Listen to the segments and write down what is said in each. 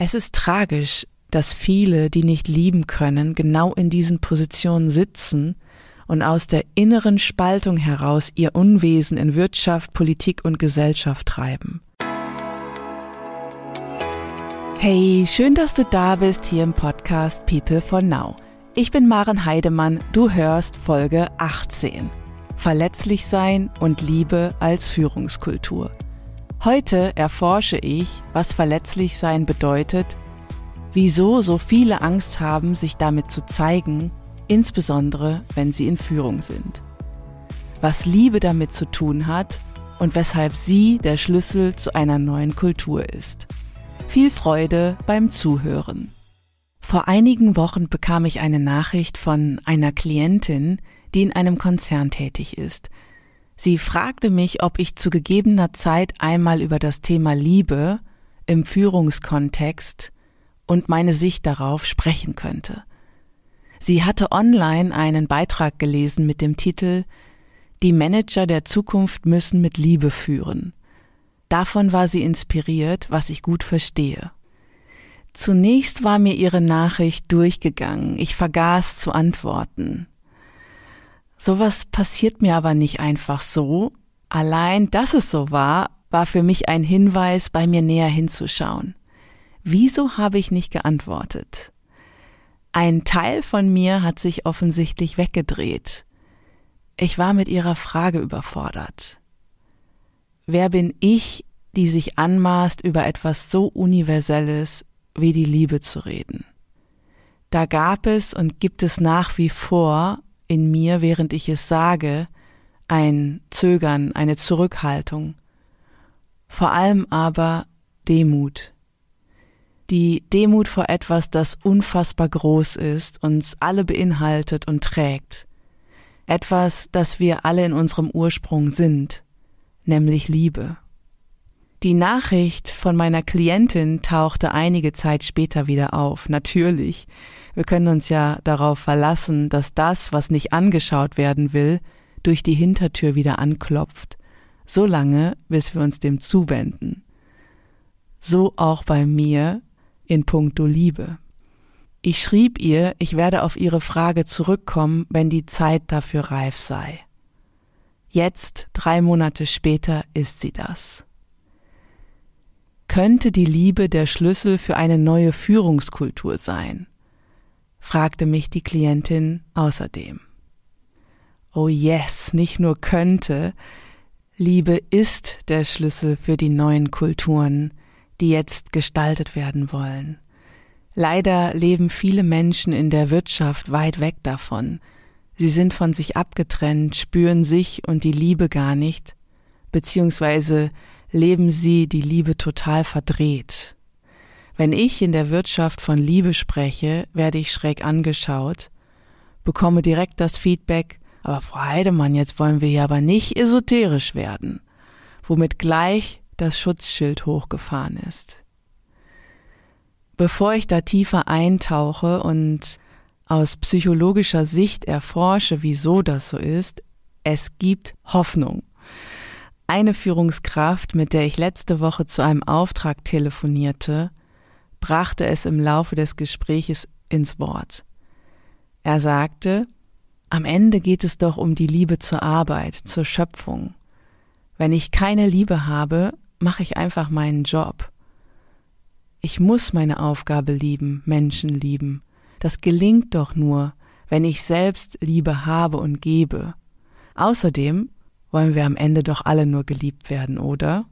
Es ist tragisch, dass viele, die nicht lieben können, genau in diesen Positionen sitzen und aus der inneren Spaltung heraus ihr Unwesen in Wirtschaft, Politik und Gesellschaft treiben. Hey, schön, dass du da bist hier im Podcast People for Now. Ich bin Maren Heidemann, du hörst Folge 18. Verletzlich sein und Liebe als Führungskultur. Heute erforsche ich, was verletzlich sein bedeutet, wieso so viele Angst haben, sich damit zu zeigen, insbesondere wenn sie in Führung sind. Was Liebe damit zu tun hat und weshalb sie der Schlüssel zu einer neuen Kultur ist. Viel Freude beim Zuhören. Vor einigen Wochen bekam ich eine Nachricht von einer Klientin, die in einem Konzern tätig ist – Sie fragte mich, ob ich zu gegebener Zeit einmal über das Thema Liebe im Führungskontext und meine Sicht darauf sprechen könnte. Sie hatte online einen Beitrag gelesen mit dem Titel Die Manager der Zukunft müssen mit Liebe führen. Davon war sie inspiriert, was ich gut verstehe. Zunächst war mir ihre Nachricht durchgegangen, ich vergaß zu antworten. Sowas passiert mir aber nicht einfach so. Allein, dass es so war, war für mich ein Hinweis, bei mir näher hinzuschauen. Wieso habe ich nicht geantwortet? Ein Teil von mir hat sich offensichtlich weggedreht. Ich war mit ihrer Frage überfordert. Wer bin ich, die sich anmaßt, über etwas so Universelles wie die Liebe zu reden? Da gab es und gibt es nach wie vor in mir, während ich es sage, ein Zögern, eine Zurückhaltung, vor allem aber Demut. Die Demut vor etwas, das unfassbar groß ist, uns alle beinhaltet und trägt. Etwas, das wir alle in unserem Ursprung sind, nämlich Liebe. Die Nachricht von meiner Klientin tauchte einige Zeit später wieder auf, natürlich, wir können uns ja darauf verlassen, dass das, was nicht angeschaut werden will, durch die Hintertür wieder anklopft, so lange, bis wir uns dem zuwenden. So auch bei mir in puncto Liebe. Ich schrieb ihr, ich werde auf ihre Frage zurückkommen, wenn die Zeit dafür reif sei. Jetzt, drei Monate später, ist sie das. Könnte die Liebe der Schlüssel für eine neue Führungskultur sein? fragte mich die Klientin außerdem. Oh yes, nicht nur könnte, Liebe ist der Schlüssel für die neuen Kulturen, die jetzt gestaltet werden wollen. Leider leben viele Menschen in der Wirtschaft weit weg davon. Sie sind von sich abgetrennt, spüren sich und die Liebe gar nicht, beziehungsweise leben sie die Liebe total verdreht. Wenn ich in der Wirtschaft von Liebe spreche, werde ich schräg angeschaut, bekomme direkt das Feedback, aber Frau Heidemann, jetzt wollen wir hier aber nicht esoterisch werden, womit gleich das Schutzschild hochgefahren ist. Bevor ich da tiefer eintauche und aus psychologischer Sicht erforsche, wieso das so ist, es gibt Hoffnung. Eine Führungskraft, mit der ich letzte Woche zu einem Auftrag telefonierte, brachte es im Laufe des Gespräches ins Wort. Er sagte, am Ende geht es doch um die Liebe zur Arbeit, zur Schöpfung. Wenn ich keine Liebe habe, mache ich einfach meinen Job. Ich muss meine Aufgabe lieben, Menschen lieben. Das gelingt doch nur, wenn ich selbst Liebe habe und gebe. Außerdem wollen wir am Ende doch alle nur geliebt werden, oder?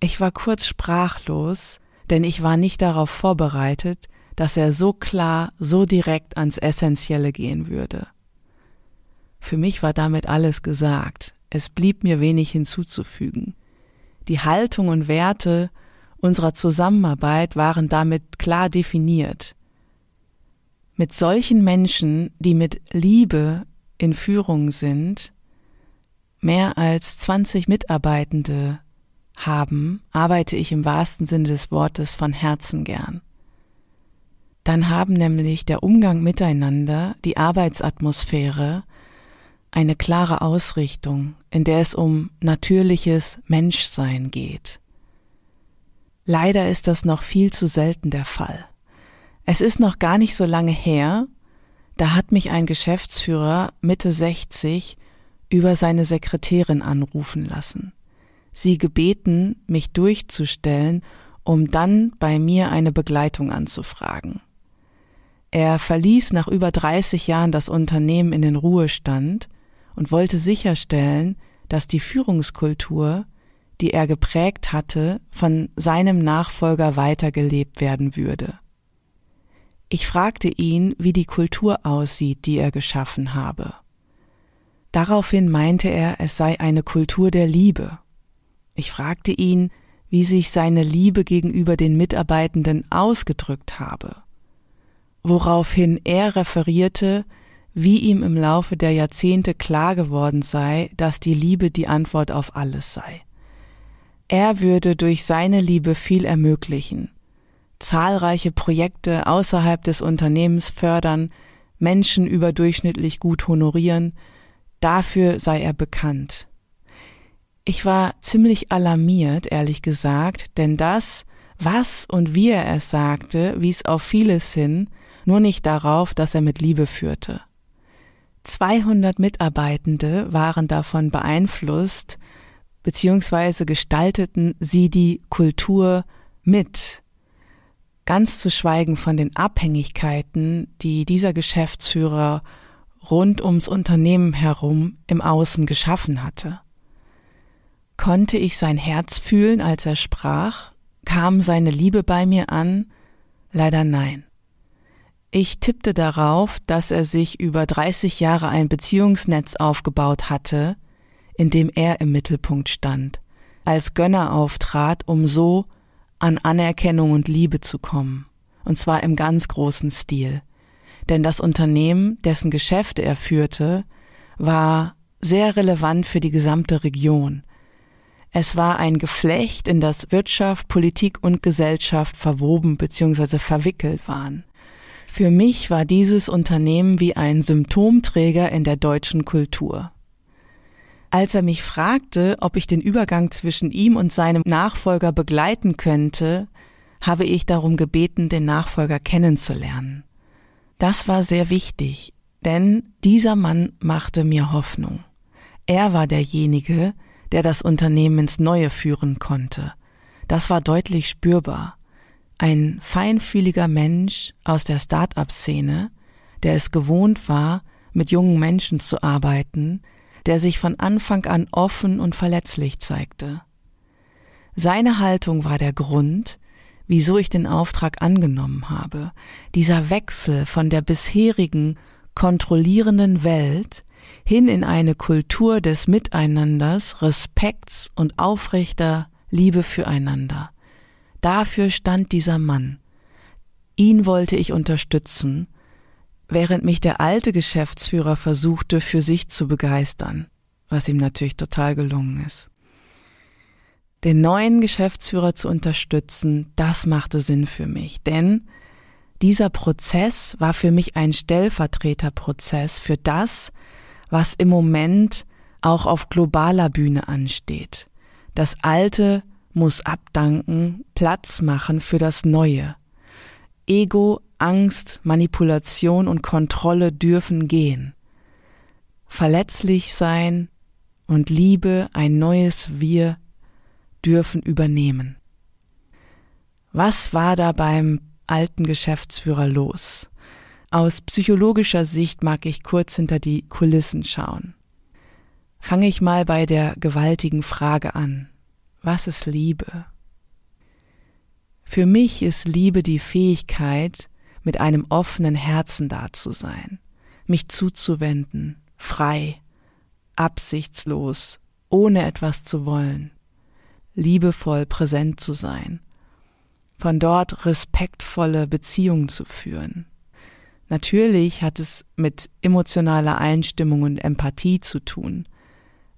Ich war kurz sprachlos, denn ich war nicht darauf vorbereitet, dass er so klar, so direkt ans Essentielle gehen würde. Für mich war damit alles gesagt, es blieb mir wenig hinzuzufügen. Die Haltung und Werte unserer Zusammenarbeit waren damit klar definiert. Mit solchen Menschen, die mit Liebe in Führung sind, mehr als 20 Mitarbeitende haben, arbeite ich im wahrsten Sinne des Wortes von Herzen gern. Dann haben nämlich der Umgang miteinander, die Arbeitsatmosphäre, eine klare Ausrichtung, in der es um natürliches Menschsein geht. Leider ist das noch viel zu selten der Fall. Es ist noch gar nicht so lange her, da hat mich ein Geschäftsführer Mitte 60 über seine Sekretärin anrufen lassen, sie gebeten, mich durchzustellen, um dann bei mir eine Begleitung anzufragen. Er verließ nach über 30 Jahren das Unternehmen in den Ruhestand und wollte sicherstellen, dass die Führungskultur, die er geprägt hatte, von seinem Nachfolger weitergelebt werden würde. Ich fragte ihn, wie die Kultur aussieht, die er geschaffen habe. Daraufhin meinte er, es sei eine Kultur der Liebe. Ich fragte ihn, wie sich seine Liebe gegenüber den Mitarbeitenden ausgedrückt habe, woraufhin er referierte, wie ihm im Laufe der Jahrzehnte klar geworden sei, dass die Liebe die Antwort auf alles sei. Er würde durch seine Liebe viel ermöglichen, zahlreiche Projekte außerhalb des Unternehmens fördern, Menschen überdurchschnittlich gut honorieren, dafür sei er bekannt. Ich war ziemlich alarmiert, ehrlich gesagt, denn das, was und wie er es sagte, wies auf vieles hin, nur nicht darauf, dass er mit Liebe führte. 200 Mitarbeitende waren davon beeinflusst, beziehungsweise gestalteten sie die Kultur mit. Ganz zu schweigen von den Abhängigkeiten, die dieser Geschäftsführer rund ums Unternehmen herum im Außen geschaffen hatte. Konnte ich sein Herz fühlen, als er sprach? Kam seine Liebe bei mir an? Leider nein. Ich tippte darauf, dass er sich über 30 Jahre ein Beziehungsnetz aufgebaut hatte, in dem er im Mittelpunkt stand, als Gönner auftrat, um so an Anerkennung und Liebe zu kommen, und zwar im ganz großen Stil. Denn das Unternehmen, dessen Geschäfte er führte, war sehr relevant für die gesamte Region, es war ein Geflecht, in das Wirtschaft, Politik und Gesellschaft verwoben bzw. verwickelt waren. Für mich war dieses Unternehmen wie ein Symptomträger in der deutschen Kultur. Als er mich fragte, ob ich den Übergang zwischen ihm und seinem Nachfolger begleiten könnte, habe ich darum gebeten, den Nachfolger kennenzulernen. Das war sehr wichtig, denn dieser Mann machte mir Hoffnung. Er war derjenige, der das Unternehmen ins Neue führen konnte. Das war deutlich spürbar. Ein feinfühliger Mensch aus der Start-up-Szene, der es gewohnt war, mit jungen Menschen zu arbeiten, der sich von Anfang an offen und verletzlich zeigte. Seine Haltung war der Grund, wieso ich den Auftrag angenommen habe, dieser Wechsel von der bisherigen kontrollierenden Welt hin in eine Kultur des Miteinanders, Respekts und aufrechter Liebe füreinander. Dafür stand dieser Mann. Ihn wollte ich unterstützen, während mich der alte Geschäftsführer versuchte, für sich zu begeistern, was ihm natürlich total gelungen ist. Den neuen Geschäftsführer zu unterstützen, das machte Sinn für mich, denn dieser Prozess war für mich ein Stellvertreterprozess für das, was im Moment auch auf globaler Bühne ansteht. Das Alte muss abdanken, Platz machen für das Neue. Ego, Angst, Manipulation und Kontrolle dürfen gehen. Verletzlich sein und Liebe, ein neues Wir, dürfen übernehmen. Was war da beim alten Geschäftsführer los? Aus psychologischer Sicht mag ich kurz hinter die Kulissen schauen. Fange ich mal bei der gewaltigen Frage an. Was ist Liebe? Für mich ist Liebe die Fähigkeit, mit einem offenen Herzen da zu sein, mich zuzuwenden, frei, absichtslos, ohne etwas zu wollen, liebevoll präsent zu sein, von dort respektvolle Beziehungen zu führen, Natürlich hat es mit emotionaler Einstimmung und Empathie zu tun,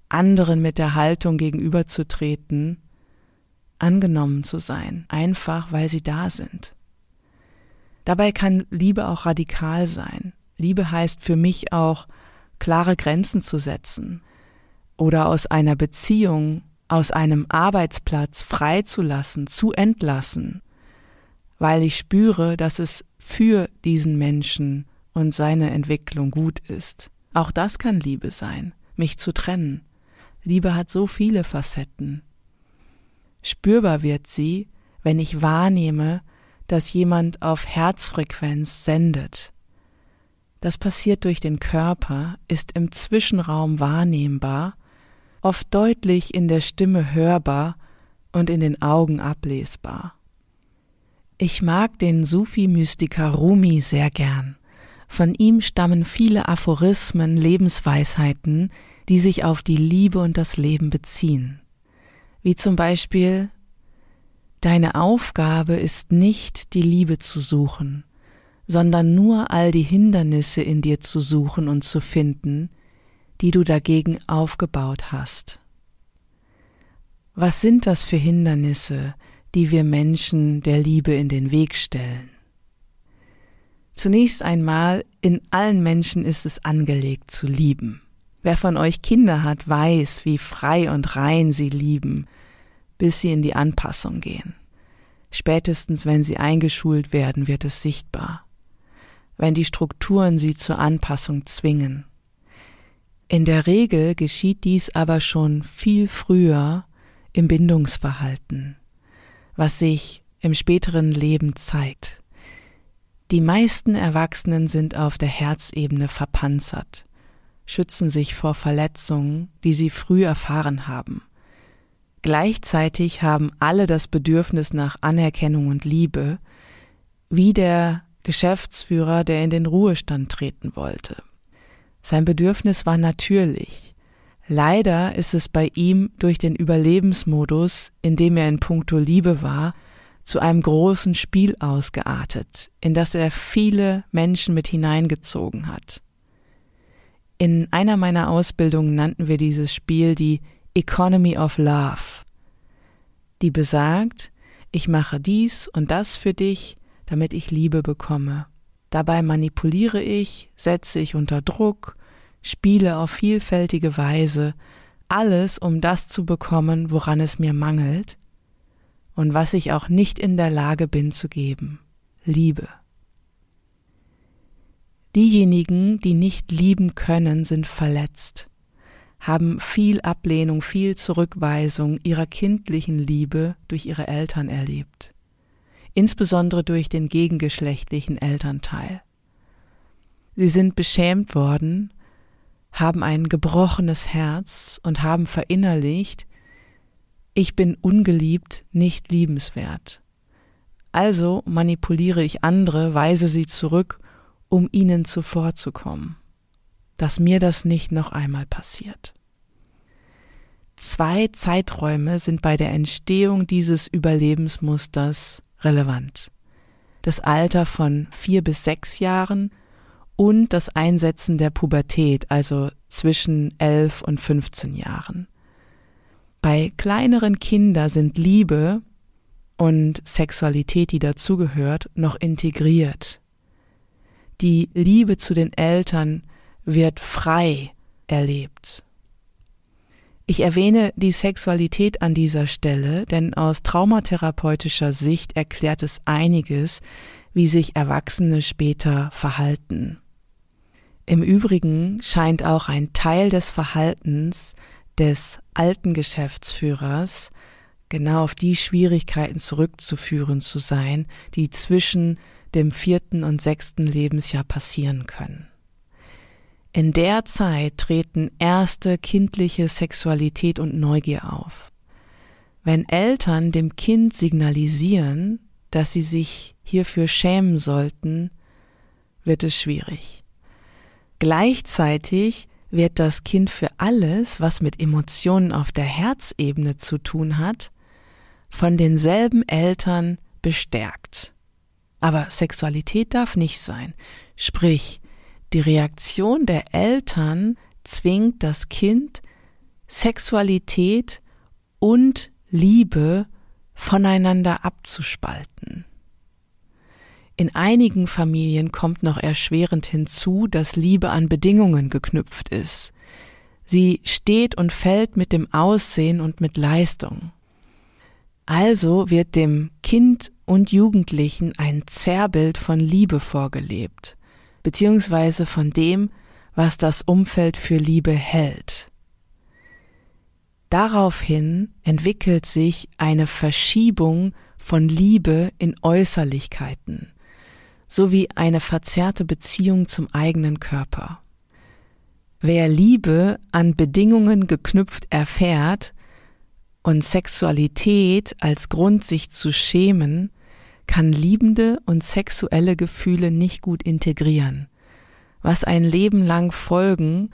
anderen mit der Haltung gegenüberzutreten, angenommen zu sein, einfach weil sie da sind. Dabei kann Liebe auch radikal sein. Liebe heißt für mich auch, klare Grenzen zu setzen oder aus einer Beziehung aus einem Arbeitsplatz freizulassen, zu entlassen, weil ich spüre, dass es für diesen Menschen und seine Entwicklung gut ist. Auch das kann Liebe sein, mich zu trennen. Liebe hat so viele Facetten. Spürbar wird sie, wenn ich wahrnehme, dass jemand auf Herzfrequenz sendet. Das passiert durch den Körper, ist im Zwischenraum wahrnehmbar, oft deutlich in der Stimme hörbar und in den Augen ablesbar. Ich mag den Sufi-Mystiker Rumi sehr gern. Von ihm stammen viele Aphorismen, Lebensweisheiten, die sich auf die Liebe und das Leben beziehen. Wie zum Beispiel Deine Aufgabe ist nicht, die Liebe zu suchen, sondern nur all die Hindernisse in dir zu suchen und zu finden, die du dagegen aufgebaut hast. Was sind das für Hindernisse, die wir Menschen der Liebe in den Weg stellen? Zunächst einmal, in allen Menschen ist es angelegt zu lieben. Wer von euch Kinder hat, weiß, wie frei und rein sie lieben, bis sie in die Anpassung gehen. Spätestens wenn sie eingeschult werden, wird es sichtbar. Wenn die Strukturen sie zur Anpassung zwingen. In der Regel geschieht dies aber schon viel früher im Bindungsverhalten, was sich im späteren Leben zeigt. Die meisten Erwachsenen sind auf der Herzebene verpanzert, schützen sich vor Verletzungen, die sie früh erfahren haben. Gleichzeitig haben alle das Bedürfnis nach Anerkennung und Liebe, wie der Geschäftsführer, der in den Ruhestand treten wollte. Sein Bedürfnis war natürlich. Leider ist es bei ihm durch den Überlebensmodus, in dem er in puncto Liebe war, zu einem großen Spiel ausgeartet, in das er viele Menschen mit hineingezogen hat. In einer meiner Ausbildungen nannten wir dieses Spiel die Economy of Love, die besagt, ich mache dies und das für dich, damit ich Liebe bekomme. Dabei manipuliere ich, setze ich unter Druck, spiele auf vielfältige Weise, alles, um das zu bekommen, woran es mir mangelt und was ich auch nicht in der Lage bin zu geben. Liebe. Diejenigen, die nicht lieben können, sind verletzt haben viel Ablehnung, viel Zurückweisung ihrer kindlichen Liebe durch ihre Eltern erlebt, insbesondere durch den gegengeschlechtlichen Elternteil. Sie sind beschämt worden, haben ein gebrochenes Herz und haben verinnerlicht, ich bin ungeliebt, nicht liebenswert. Also manipuliere ich andere, weise sie zurück, um ihnen zuvorzukommen dass mir das nicht noch einmal passiert. Zwei Zeiträume sind bei der Entstehung dieses Überlebensmusters relevant. Das Alter von vier bis sechs Jahren und das Einsetzen der Pubertät, also zwischen elf und 15 Jahren. Bei kleineren Kindern sind Liebe und Sexualität, die dazugehört, noch integriert. Die Liebe zu den Eltern wird frei erlebt. Ich erwähne die Sexualität an dieser Stelle, denn aus traumatherapeutischer Sicht erklärt es einiges, wie sich Erwachsene später verhalten. Im Übrigen scheint auch ein Teil des Verhaltens des alten Geschäftsführers genau auf die Schwierigkeiten zurückzuführen zu sein, die zwischen dem vierten und sechsten Lebensjahr passieren können. In der Zeit treten erste kindliche Sexualität und Neugier auf. Wenn Eltern dem Kind signalisieren, dass sie sich hierfür schämen sollten, wird es schwierig. Gleichzeitig wird das Kind für alles, was mit Emotionen auf der Herzebene zu tun hat, von denselben Eltern bestärkt. Aber Sexualität darf nicht sein. Sprich, die Reaktion der Eltern zwingt das Kind, Sexualität und Liebe voneinander abzuspalten. In einigen Familien kommt noch erschwerend hinzu, dass Liebe an Bedingungen geknüpft ist. Sie steht und fällt mit dem Aussehen und mit Leistung. Also wird dem Kind und Jugendlichen ein Zerrbild von Liebe vorgelebt, beziehungsweise von dem, was das Umfeld für Liebe hält. Daraufhin entwickelt sich eine Verschiebung von Liebe in Äußerlichkeiten, sowie eine verzerrte Beziehung zum eigenen Körper. Wer Liebe an Bedingungen geknüpft erfährt und Sexualität als Grund sich zu schämen, kann liebende und sexuelle Gefühle nicht gut integrieren, was ein Leben lang Folgen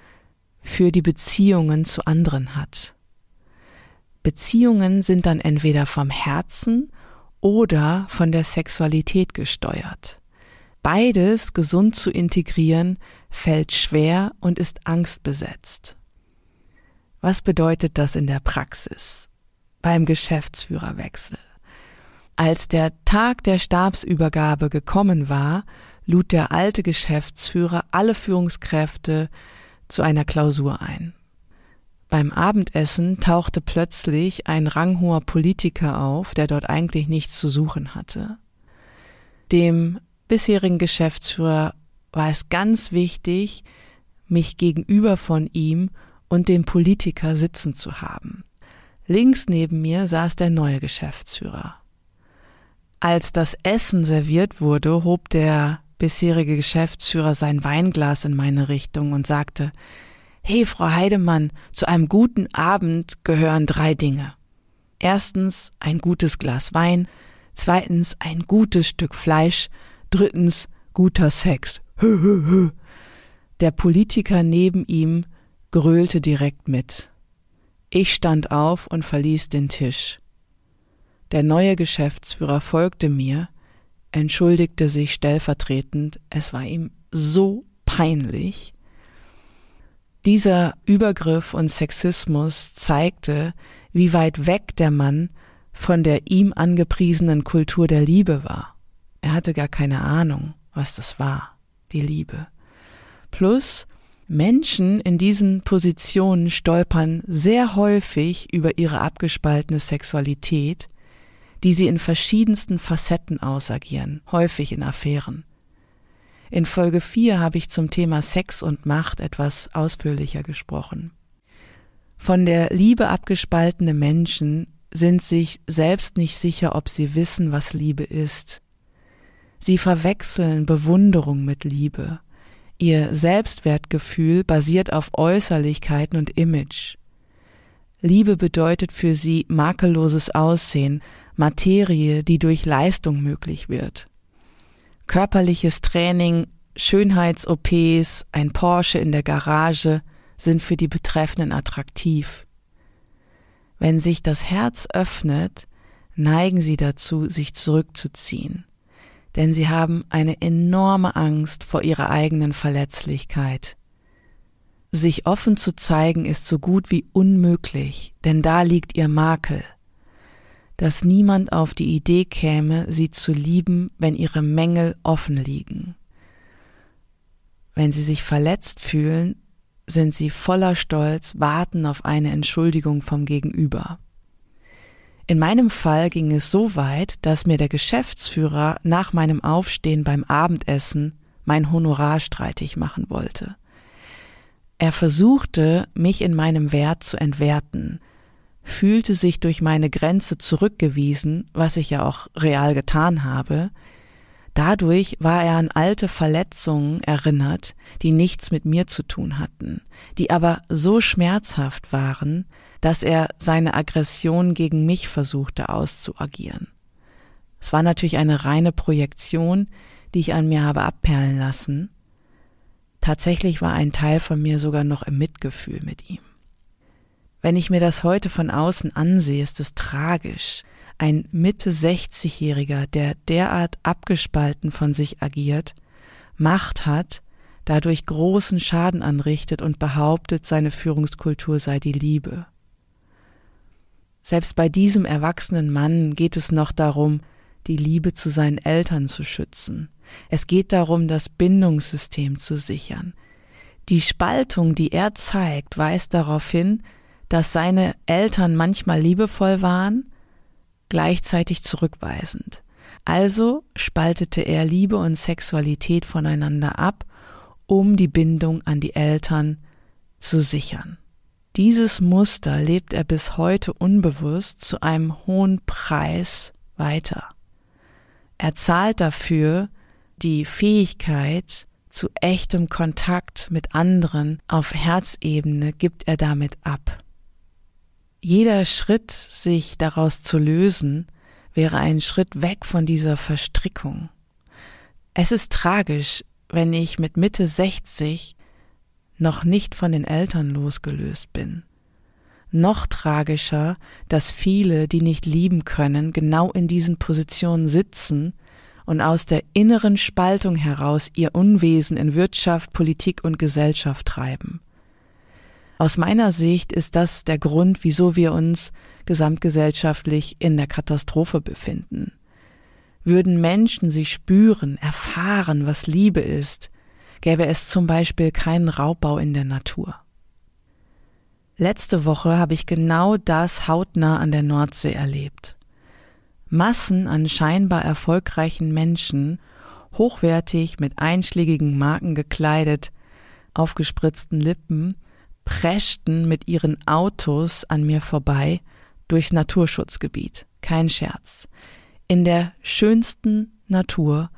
für die Beziehungen zu anderen hat. Beziehungen sind dann entweder vom Herzen oder von der Sexualität gesteuert. Beides gesund zu integrieren fällt schwer und ist angstbesetzt. Was bedeutet das in der Praxis? Beim Geschäftsführerwechsel. Als der Tag der Stabsübergabe gekommen war, lud der alte Geschäftsführer alle Führungskräfte zu einer Klausur ein. Beim Abendessen tauchte plötzlich ein ranghoher Politiker auf, der dort eigentlich nichts zu suchen hatte. Dem bisherigen Geschäftsführer war es ganz wichtig, mich gegenüber von ihm und dem Politiker sitzen zu haben. Links neben mir saß der neue Geschäftsführer. Als das Essen serviert wurde, hob der bisherige Geschäftsführer sein Weinglas in meine Richtung und sagte, Hey, Frau Heidemann, zu einem guten Abend gehören drei Dinge. Erstens ein gutes Glas Wein, zweitens ein gutes Stück Fleisch, drittens guter Sex. Hö. Der Politiker neben ihm gröhlte direkt mit. Ich stand auf und verließ den Tisch. Der neue Geschäftsführer folgte mir, entschuldigte sich stellvertretend, es war ihm so peinlich. Dieser Übergriff und Sexismus zeigte, wie weit weg der Mann von der ihm angepriesenen Kultur der Liebe war. Er hatte gar keine Ahnung, was das war, die Liebe. Plus, Menschen in diesen Positionen stolpern sehr häufig über ihre abgespaltene Sexualität die sie in verschiedensten Facetten ausagieren, häufig in Affären. In Folge 4 habe ich zum Thema Sex und Macht etwas ausführlicher gesprochen. Von der Liebe abgespaltene Menschen sind sich selbst nicht sicher, ob sie wissen, was Liebe ist. Sie verwechseln Bewunderung mit Liebe. Ihr Selbstwertgefühl basiert auf Äußerlichkeiten und Image. Liebe bedeutet für sie makelloses Aussehen, Materie, die durch Leistung möglich wird. Körperliches Training, Schönheits-OPs, ein Porsche in der Garage sind für die Betreffenden attraktiv. Wenn sich das Herz öffnet, neigen sie dazu, sich zurückzuziehen, denn sie haben eine enorme Angst vor ihrer eigenen Verletzlichkeit. Sich offen zu zeigen ist so gut wie unmöglich, denn da liegt ihr Makel dass niemand auf die Idee käme, sie zu lieben, wenn ihre Mängel offen liegen. Wenn sie sich verletzt fühlen, sind sie voller Stolz, warten auf eine Entschuldigung vom Gegenüber. In meinem Fall ging es so weit, dass mir der Geschäftsführer nach meinem Aufstehen beim Abendessen mein Honorar streitig machen wollte. Er versuchte, mich in meinem Wert zu entwerten, fühlte sich durch meine Grenze zurückgewiesen, was ich ja auch real getan habe. Dadurch war er an alte Verletzungen erinnert, die nichts mit mir zu tun hatten, die aber so schmerzhaft waren, dass er seine Aggression gegen mich versuchte auszuagieren. Es war natürlich eine reine Projektion, die ich an mir habe abperlen lassen. Tatsächlich war ein Teil von mir sogar noch im Mitgefühl mit ihm. Wenn ich mir das heute von außen ansehe, ist es tragisch. Ein Mitte 60-Jähriger, der derart abgespalten von sich agiert, Macht hat, dadurch großen Schaden anrichtet und behauptet, seine Führungskultur sei die Liebe. Selbst bei diesem erwachsenen Mann geht es noch darum, die Liebe zu seinen Eltern zu schützen. Es geht darum, das Bindungssystem zu sichern. Die Spaltung, die er zeigt, weist darauf hin, dass seine Eltern manchmal liebevoll waren, gleichzeitig zurückweisend. Also spaltete er Liebe und Sexualität voneinander ab, um die Bindung an die Eltern zu sichern. Dieses Muster lebt er bis heute unbewusst zu einem hohen Preis weiter. Er zahlt dafür die Fähigkeit zu echtem Kontakt mit anderen auf Herzebene gibt er damit ab. Jeder Schritt, sich daraus zu lösen, wäre ein Schritt weg von dieser Verstrickung. Es ist tragisch, wenn ich mit Mitte 60 noch nicht von den Eltern losgelöst bin. Noch tragischer, dass viele, die nicht lieben können, genau in diesen Positionen sitzen und aus der inneren Spaltung heraus ihr Unwesen in Wirtschaft, Politik und Gesellschaft treiben. Aus meiner Sicht ist das der Grund, wieso wir uns gesamtgesellschaftlich in der Katastrophe befinden. Würden Menschen sie spüren, erfahren, was Liebe ist, gäbe es zum Beispiel keinen Raubbau in der Natur. Letzte Woche habe ich genau das hautnah an der Nordsee erlebt. Massen an scheinbar erfolgreichen Menschen, hochwertig mit einschlägigen Marken gekleidet, aufgespritzten Lippen, preschten mit ihren Autos an mir vorbei durchs Naturschutzgebiet. Kein Scherz. In der schönsten Natur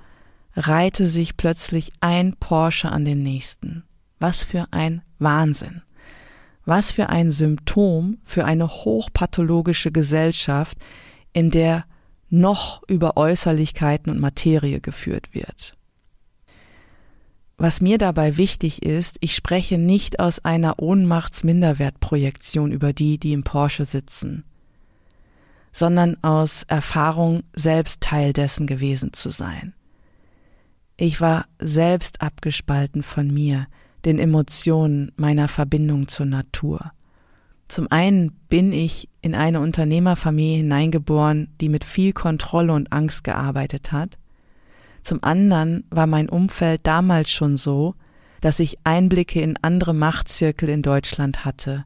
reihte sich plötzlich ein Porsche an den nächsten. Was für ein Wahnsinn. Was für ein Symptom für eine hochpathologische Gesellschaft, in der noch über Äußerlichkeiten und Materie geführt wird. Was mir dabei wichtig ist, ich spreche nicht aus einer Ohnmachtsminderwertprojektion über die, die im Porsche sitzen, sondern aus Erfahrung, selbst Teil dessen gewesen zu sein. Ich war selbst abgespalten von mir, den Emotionen meiner Verbindung zur Natur. Zum einen bin ich in eine Unternehmerfamilie hineingeboren, die mit viel Kontrolle und Angst gearbeitet hat, zum anderen war mein Umfeld damals schon so, dass ich Einblicke in andere Machtzirkel in Deutschland hatte,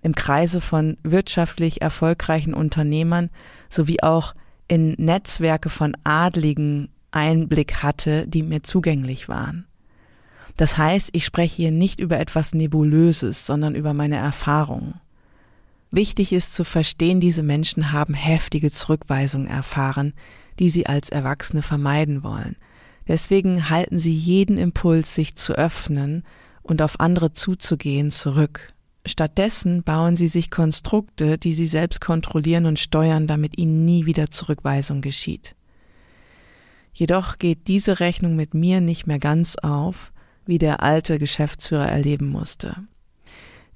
im Kreise von wirtschaftlich erfolgreichen Unternehmern sowie auch in Netzwerke von Adligen Einblick hatte, die mir zugänglich waren. Das heißt, ich spreche hier nicht über etwas Nebulöses, sondern über meine Erfahrungen. Wichtig ist zu verstehen, diese Menschen haben heftige Zurückweisungen erfahren, die sie als Erwachsene vermeiden wollen. Deswegen halten sie jeden Impuls, sich zu öffnen und auf andere zuzugehen, zurück. Stattdessen bauen sie sich Konstrukte, die sie selbst kontrollieren und steuern, damit ihnen nie wieder Zurückweisung geschieht. Jedoch geht diese Rechnung mit mir nicht mehr ganz auf, wie der alte Geschäftsführer erleben musste.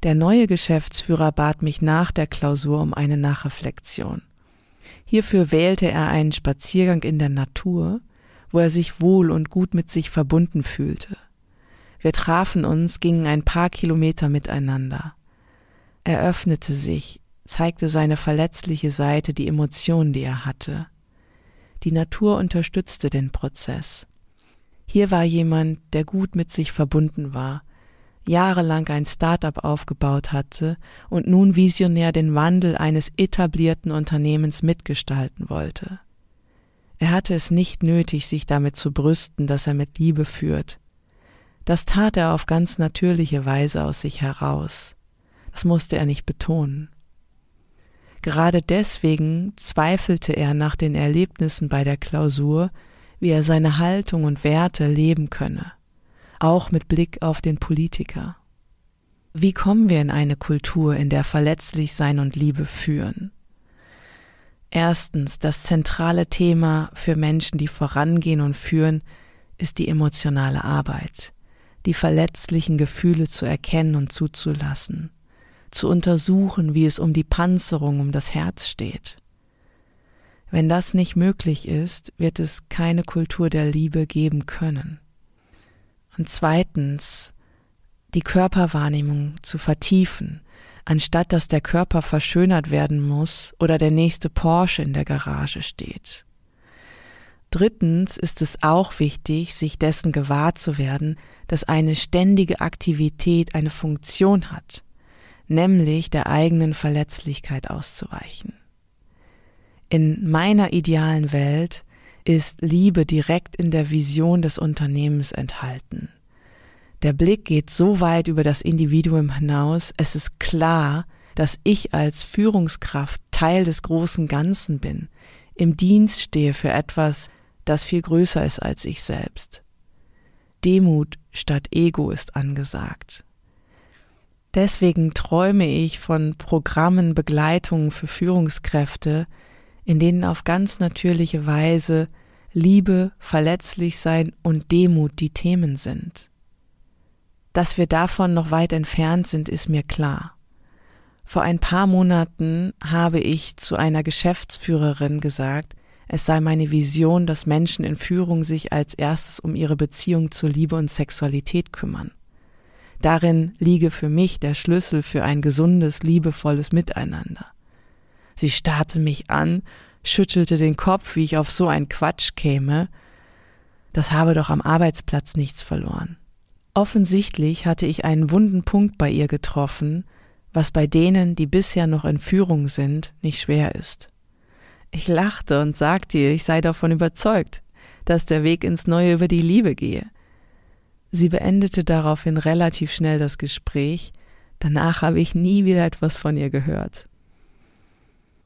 Der neue Geschäftsführer bat mich nach der Klausur um eine Nachreflexion. Hierfür wählte er einen Spaziergang in der Natur, wo er sich wohl und gut mit sich verbunden fühlte. Wir trafen uns, gingen ein paar Kilometer miteinander. Er öffnete sich, zeigte seine verletzliche Seite, die Emotionen, die er hatte. Die Natur unterstützte den Prozess. Hier war jemand, der gut mit sich verbunden war, jahrelang ein Start-up aufgebaut hatte und nun visionär den Wandel eines etablierten Unternehmens mitgestalten wollte. Er hatte es nicht nötig, sich damit zu brüsten, dass er mit Liebe führt. Das tat er auf ganz natürliche Weise aus sich heraus. Das musste er nicht betonen. Gerade deswegen zweifelte er nach den Erlebnissen bei der Klausur, wie er seine Haltung und Werte leben könne auch mit Blick auf den Politiker. Wie kommen wir in eine Kultur, in der verletzlich sein und Liebe führen? Erstens, das zentrale Thema für Menschen, die vorangehen und führen, ist die emotionale Arbeit, die verletzlichen Gefühle zu erkennen und zuzulassen, zu untersuchen, wie es um die Panzerung, um das Herz steht. Wenn das nicht möglich ist, wird es keine Kultur der Liebe geben können. Und zweitens, die Körperwahrnehmung zu vertiefen, anstatt dass der Körper verschönert werden muss oder der nächste Porsche in der Garage steht. Drittens ist es auch wichtig, sich dessen gewahr zu werden, dass eine ständige Aktivität eine Funktion hat, nämlich der eigenen Verletzlichkeit auszuweichen. In meiner idealen Welt ist Liebe direkt in der Vision des Unternehmens enthalten. Der Blick geht so weit über das Individuum hinaus, es ist klar, dass ich als Führungskraft Teil des großen Ganzen bin, im Dienst stehe für etwas, das viel größer ist als ich selbst. Demut statt Ego ist angesagt. Deswegen träume ich von Programmen, Begleitungen für Führungskräfte, in denen auf ganz natürliche Weise Liebe, verletzlich sein und Demut die Themen sind. Dass wir davon noch weit entfernt sind, ist mir klar. Vor ein paar Monaten habe ich zu einer Geschäftsführerin gesagt, es sei meine Vision, dass Menschen in Führung sich als erstes um ihre Beziehung zur Liebe und Sexualität kümmern. Darin liege für mich der Schlüssel für ein gesundes, liebevolles Miteinander. Sie starrte mich an, schüttelte den Kopf, wie ich auf so ein Quatsch käme. Das habe doch am Arbeitsplatz nichts verloren. Offensichtlich hatte ich einen wunden Punkt bei ihr getroffen, was bei denen, die bisher noch in Führung sind, nicht schwer ist. Ich lachte und sagte ihr, ich sei davon überzeugt, dass der Weg ins Neue über die Liebe gehe. Sie beendete daraufhin relativ schnell das Gespräch, danach habe ich nie wieder etwas von ihr gehört.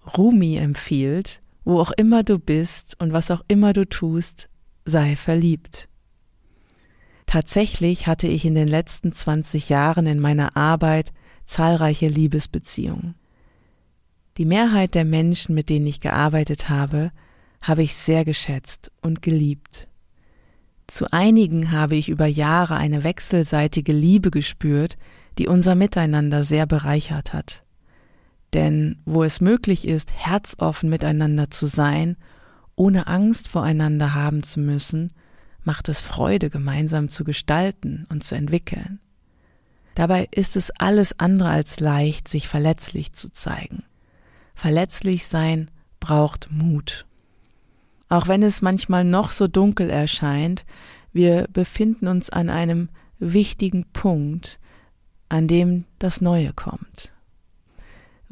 Rumi empfiehlt, wo auch immer du bist und was auch immer du tust, sei verliebt. Tatsächlich hatte ich in den letzten 20 Jahren in meiner Arbeit zahlreiche Liebesbeziehungen. Die Mehrheit der Menschen, mit denen ich gearbeitet habe, habe ich sehr geschätzt und geliebt. Zu einigen habe ich über Jahre eine wechselseitige Liebe gespürt, die unser Miteinander sehr bereichert hat. Denn wo es möglich ist, herzoffen miteinander zu sein, ohne Angst voreinander haben zu müssen, macht es Freude, gemeinsam zu gestalten und zu entwickeln. Dabei ist es alles andere als leicht, sich verletzlich zu zeigen. Verletzlich sein braucht Mut. Auch wenn es manchmal noch so dunkel erscheint, wir befinden uns an einem wichtigen Punkt, an dem das Neue kommt.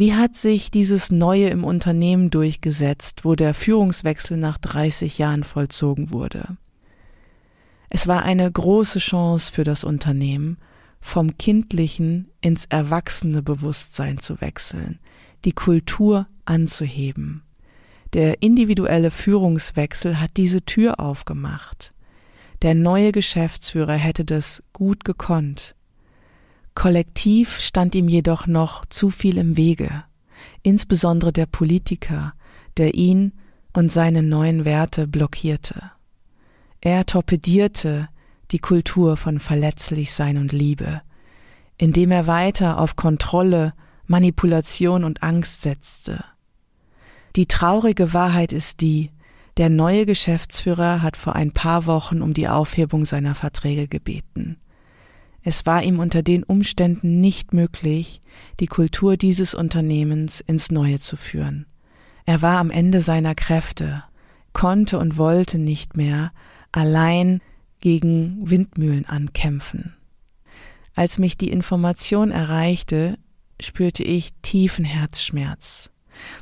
Wie hat sich dieses Neue im Unternehmen durchgesetzt, wo der Führungswechsel nach 30 Jahren vollzogen wurde? Es war eine große Chance für das Unternehmen, vom kindlichen ins erwachsene Bewusstsein zu wechseln, die Kultur anzuheben. Der individuelle Führungswechsel hat diese Tür aufgemacht. Der neue Geschäftsführer hätte das gut gekonnt. Kollektiv stand ihm jedoch noch zu viel im Wege, insbesondere der Politiker, der ihn und seine neuen Werte blockierte. Er torpedierte die Kultur von Verletzlichsein und Liebe, indem er weiter auf Kontrolle, Manipulation und Angst setzte. Die traurige Wahrheit ist die, der neue Geschäftsführer hat vor ein paar Wochen um die Aufhebung seiner Verträge gebeten. Es war ihm unter den Umständen nicht möglich, die Kultur dieses Unternehmens ins Neue zu führen. Er war am Ende seiner Kräfte, konnte und wollte nicht mehr allein gegen Windmühlen ankämpfen. Als mich die Information erreichte, spürte ich tiefen Herzschmerz.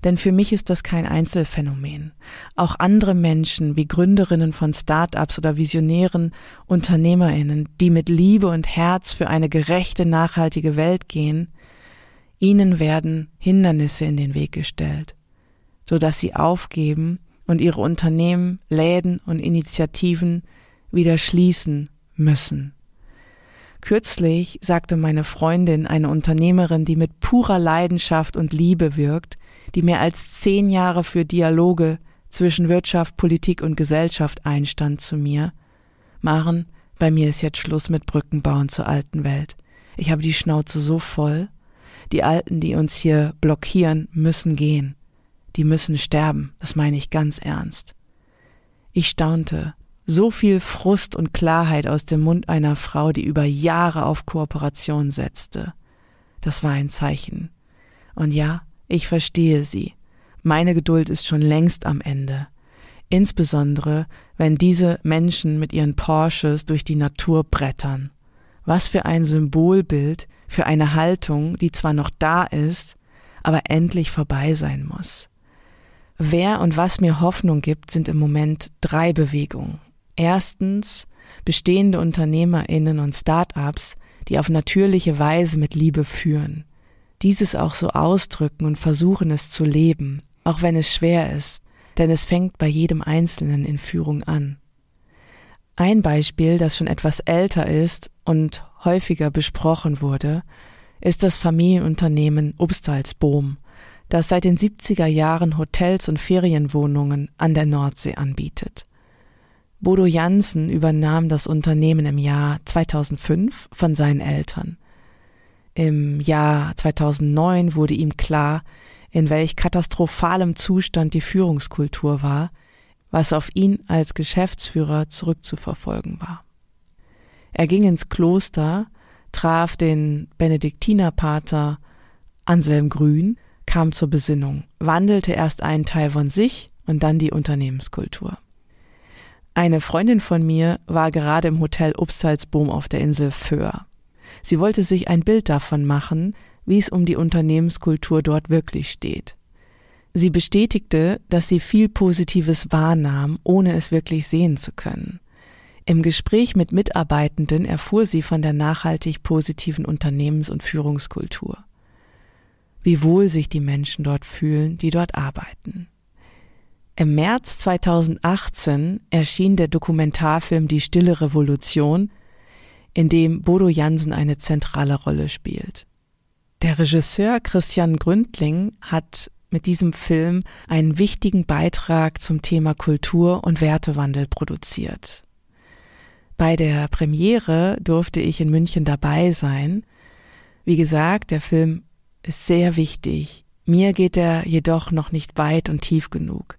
Denn für mich ist das kein Einzelfenomen. Auch andere Menschen wie Gründerinnen von Start-ups oder visionären Unternehmerinnen, die mit Liebe und Herz für eine gerechte, nachhaltige Welt gehen, ihnen werden Hindernisse in den Weg gestellt, so dass sie aufgeben und ihre Unternehmen, Läden und Initiativen wieder schließen müssen. Kürzlich sagte meine Freundin, eine Unternehmerin, die mit purer Leidenschaft und Liebe wirkt, die mehr als zehn Jahre für Dialoge zwischen Wirtschaft, Politik und Gesellschaft einstand zu mir. Maren, bei mir ist jetzt Schluss mit Brückenbauen zur alten Welt. Ich habe die Schnauze so voll. Die Alten, die uns hier blockieren, müssen gehen. Die müssen sterben, das meine ich ganz ernst. Ich staunte, so viel Frust und Klarheit aus dem Mund einer Frau, die über Jahre auf Kooperation setzte. Das war ein Zeichen. Und ja, ich verstehe sie. Meine Geduld ist schon längst am Ende. insbesondere wenn diese Menschen mit ihren Porsches durch die Natur brettern. Was für ein Symbolbild für eine Haltung, die zwar noch da ist, aber endlich vorbei sein muss. Wer und was mir Hoffnung gibt, sind im Moment drei Bewegungen. Erstens bestehende Unternehmerinnen und Start-ups, die auf natürliche Weise mit Liebe führen. Dieses auch so ausdrücken und versuchen es zu leben, auch wenn es schwer ist, denn es fängt bei jedem Einzelnen in Führung an. Ein Beispiel, das schon etwas älter ist und häufiger besprochen wurde, ist das Familienunternehmen Obstalsboom, das seit den 70er Jahren Hotels und Ferienwohnungen an der Nordsee anbietet. Bodo Jansen übernahm das Unternehmen im Jahr 2005 von seinen Eltern. Im Jahr 2009 wurde ihm klar, in welch katastrophalem Zustand die Führungskultur war, was auf ihn als Geschäftsführer zurückzuverfolgen war. Er ging ins Kloster, traf den Benediktinerpater Anselm Grün, kam zur Besinnung, wandelte erst einen Teil von sich und dann die Unternehmenskultur. Eine Freundin von mir war gerade im Hotel Upsalzboom auf der Insel Föhr. Sie wollte sich ein Bild davon machen, wie es um die Unternehmenskultur dort wirklich steht. Sie bestätigte, dass sie viel Positives wahrnahm, ohne es wirklich sehen zu können. Im Gespräch mit Mitarbeitenden erfuhr sie von der nachhaltig positiven Unternehmens- und Führungskultur. Wie wohl sich die Menschen dort fühlen, die dort arbeiten. Im März 2018 erschien der Dokumentarfilm Die Stille Revolution, in dem Bodo Jansen eine zentrale Rolle spielt. Der Regisseur Christian Gründling hat mit diesem Film einen wichtigen Beitrag zum Thema Kultur und Wertewandel produziert. Bei der Premiere durfte ich in München dabei sein. Wie gesagt, der Film ist sehr wichtig. Mir geht er jedoch noch nicht weit und tief genug.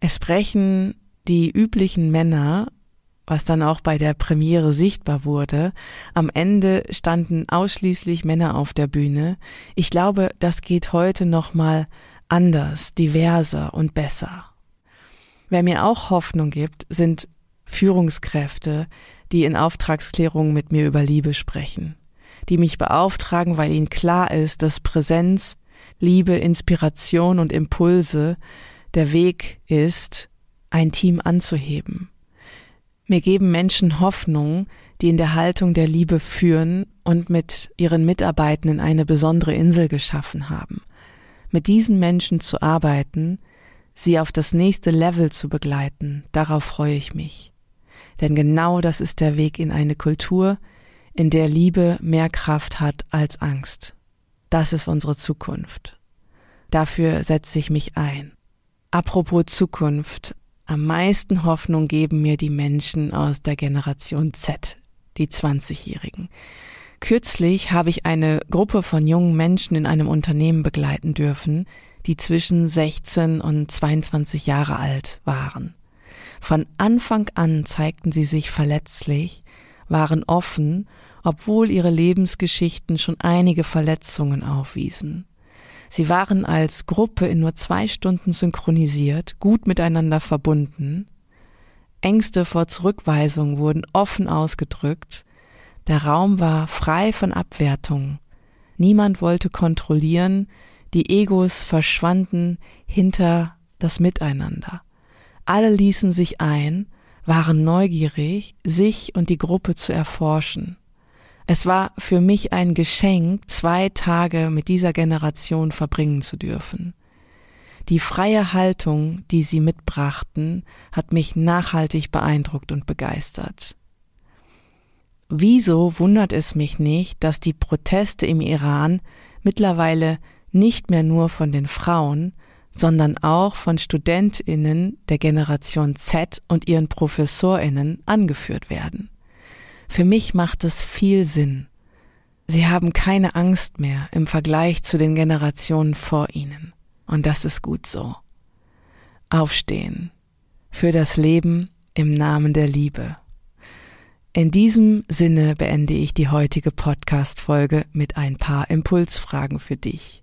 Es sprechen die üblichen Männer, was dann auch bei der Premiere sichtbar wurde. Am Ende standen ausschließlich Männer auf der Bühne. Ich glaube, das geht heute noch mal anders, diverser und besser. Wer mir auch Hoffnung gibt, sind Führungskräfte, die in Auftragsklärungen mit mir über Liebe sprechen, die mich beauftragen, weil ihnen klar ist, dass Präsenz, Liebe, Inspiration und Impulse der Weg ist, ein Team anzuheben. Mir geben Menschen Hoffnung, die in der Haltung der Liebe führen und mit ihren Mitarbeitenden eine besondere Insel geschaffen haben. Mit diesen Menschen zu arbeiten, sie auf das nächste Level zu begleiten, darauf freue ich mich. Denn genau das ist der Weg in eine Kultur, in der Liebe mehr Kraft hat als Angst. Das ist unsere Zukunft. Dafür setze ich mich ein. Apropos Zukunft, am meisten Hoffnung geben mir die Menschen aus der Generation Z, die 20-Jährigen. Kürzlich habe ich eine Gruppe von jungen Menschen in einem Unternehmen begleiten dürfen, die zwischen 16 und 22 Jahre alt waren. Von Anfang an zeigten sie sich verletzlich, waren offen, obwohl ihre Lebensgeschichten schon einige Verletzungen aufwiesen. Sie waren als Gruppe in nur zwei Stunden synchronisiert, gut miteinander verbunden. Ängste vor Zurückweisung wurden offen ausgedrückt. Der Raum war frei von Abwertung. Niemand wollte kontrollieren, die Egos verschwanden hinter das Miteinander. Alle ließen sich ein, waren neugierig, sich und die Gruppe zu erforschen. Es war für mich ein Geschenk, zwei Tage mit dieser Generation verbringen zu dürfen. Die freie Haltung, die sie mitbrachten, hat mich nachhaltig beeindruckt und begeistert. Wieso wundert es mich nicht, dass die Proteste im Iran mittlerweile nicht mehr nur von den Frauen, sondern auch von Studentinnen der Generation Z und ihren Professorinnen angeführt werden. Für mich macht es viel Sinn. Sie haben keine Angst mehr im Vergleich zu den Generationen vor ihnen. Und das ist gut so. Aufstehen. Für das Leben im Namen der Liebe. In diesem Sinne beende ich die heutige Podcast-Folge mit ein paar Impulsfragen für dich.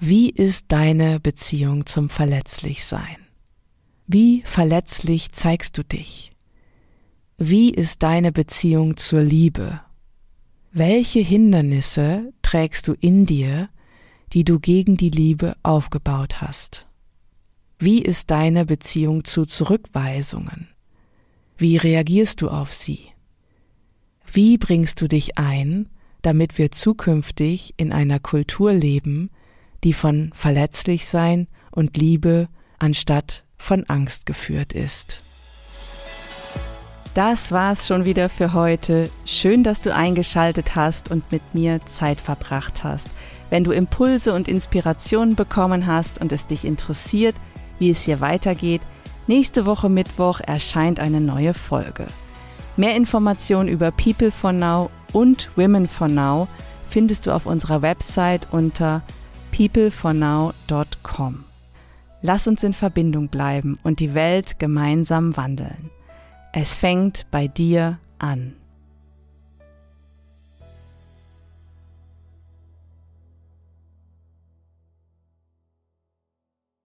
Wie ist deine Beziehung zum Verletzlichsein? Wie verletzlich zeigst du dich? Wie ist deine Beziehung zur Liebe? Welche Hindernisse trägst du in dir, die du gegen die Liebe aufgebaut hast? Wie ist deine Beziehung zu Zurückweisungen? Wie reagierst du auf sie? Wie bringst du dich ein, damit wir zukünftig in einer Kultur leben, die von Verletzlichsein und Liebe anstatt von Angst geführt ist? Das war's schon wieder für heute. Schön, dass du eingeschaltet hast und mit mir Zeit verbracht hast. Wenn du Impulse und Inspirationen bekommen hast und es dich interessiert, wie es hier weitergeht, nächste Woche Mittwoch erscheint eine neue Folge. Mehr Informationen über People for Now und Women for Now findest du auf unserer Website unter peoplefornow.com. Lass uns in Verbindung bleiben und die Welt gemeinsam wandeln. Es fängt bei dir an.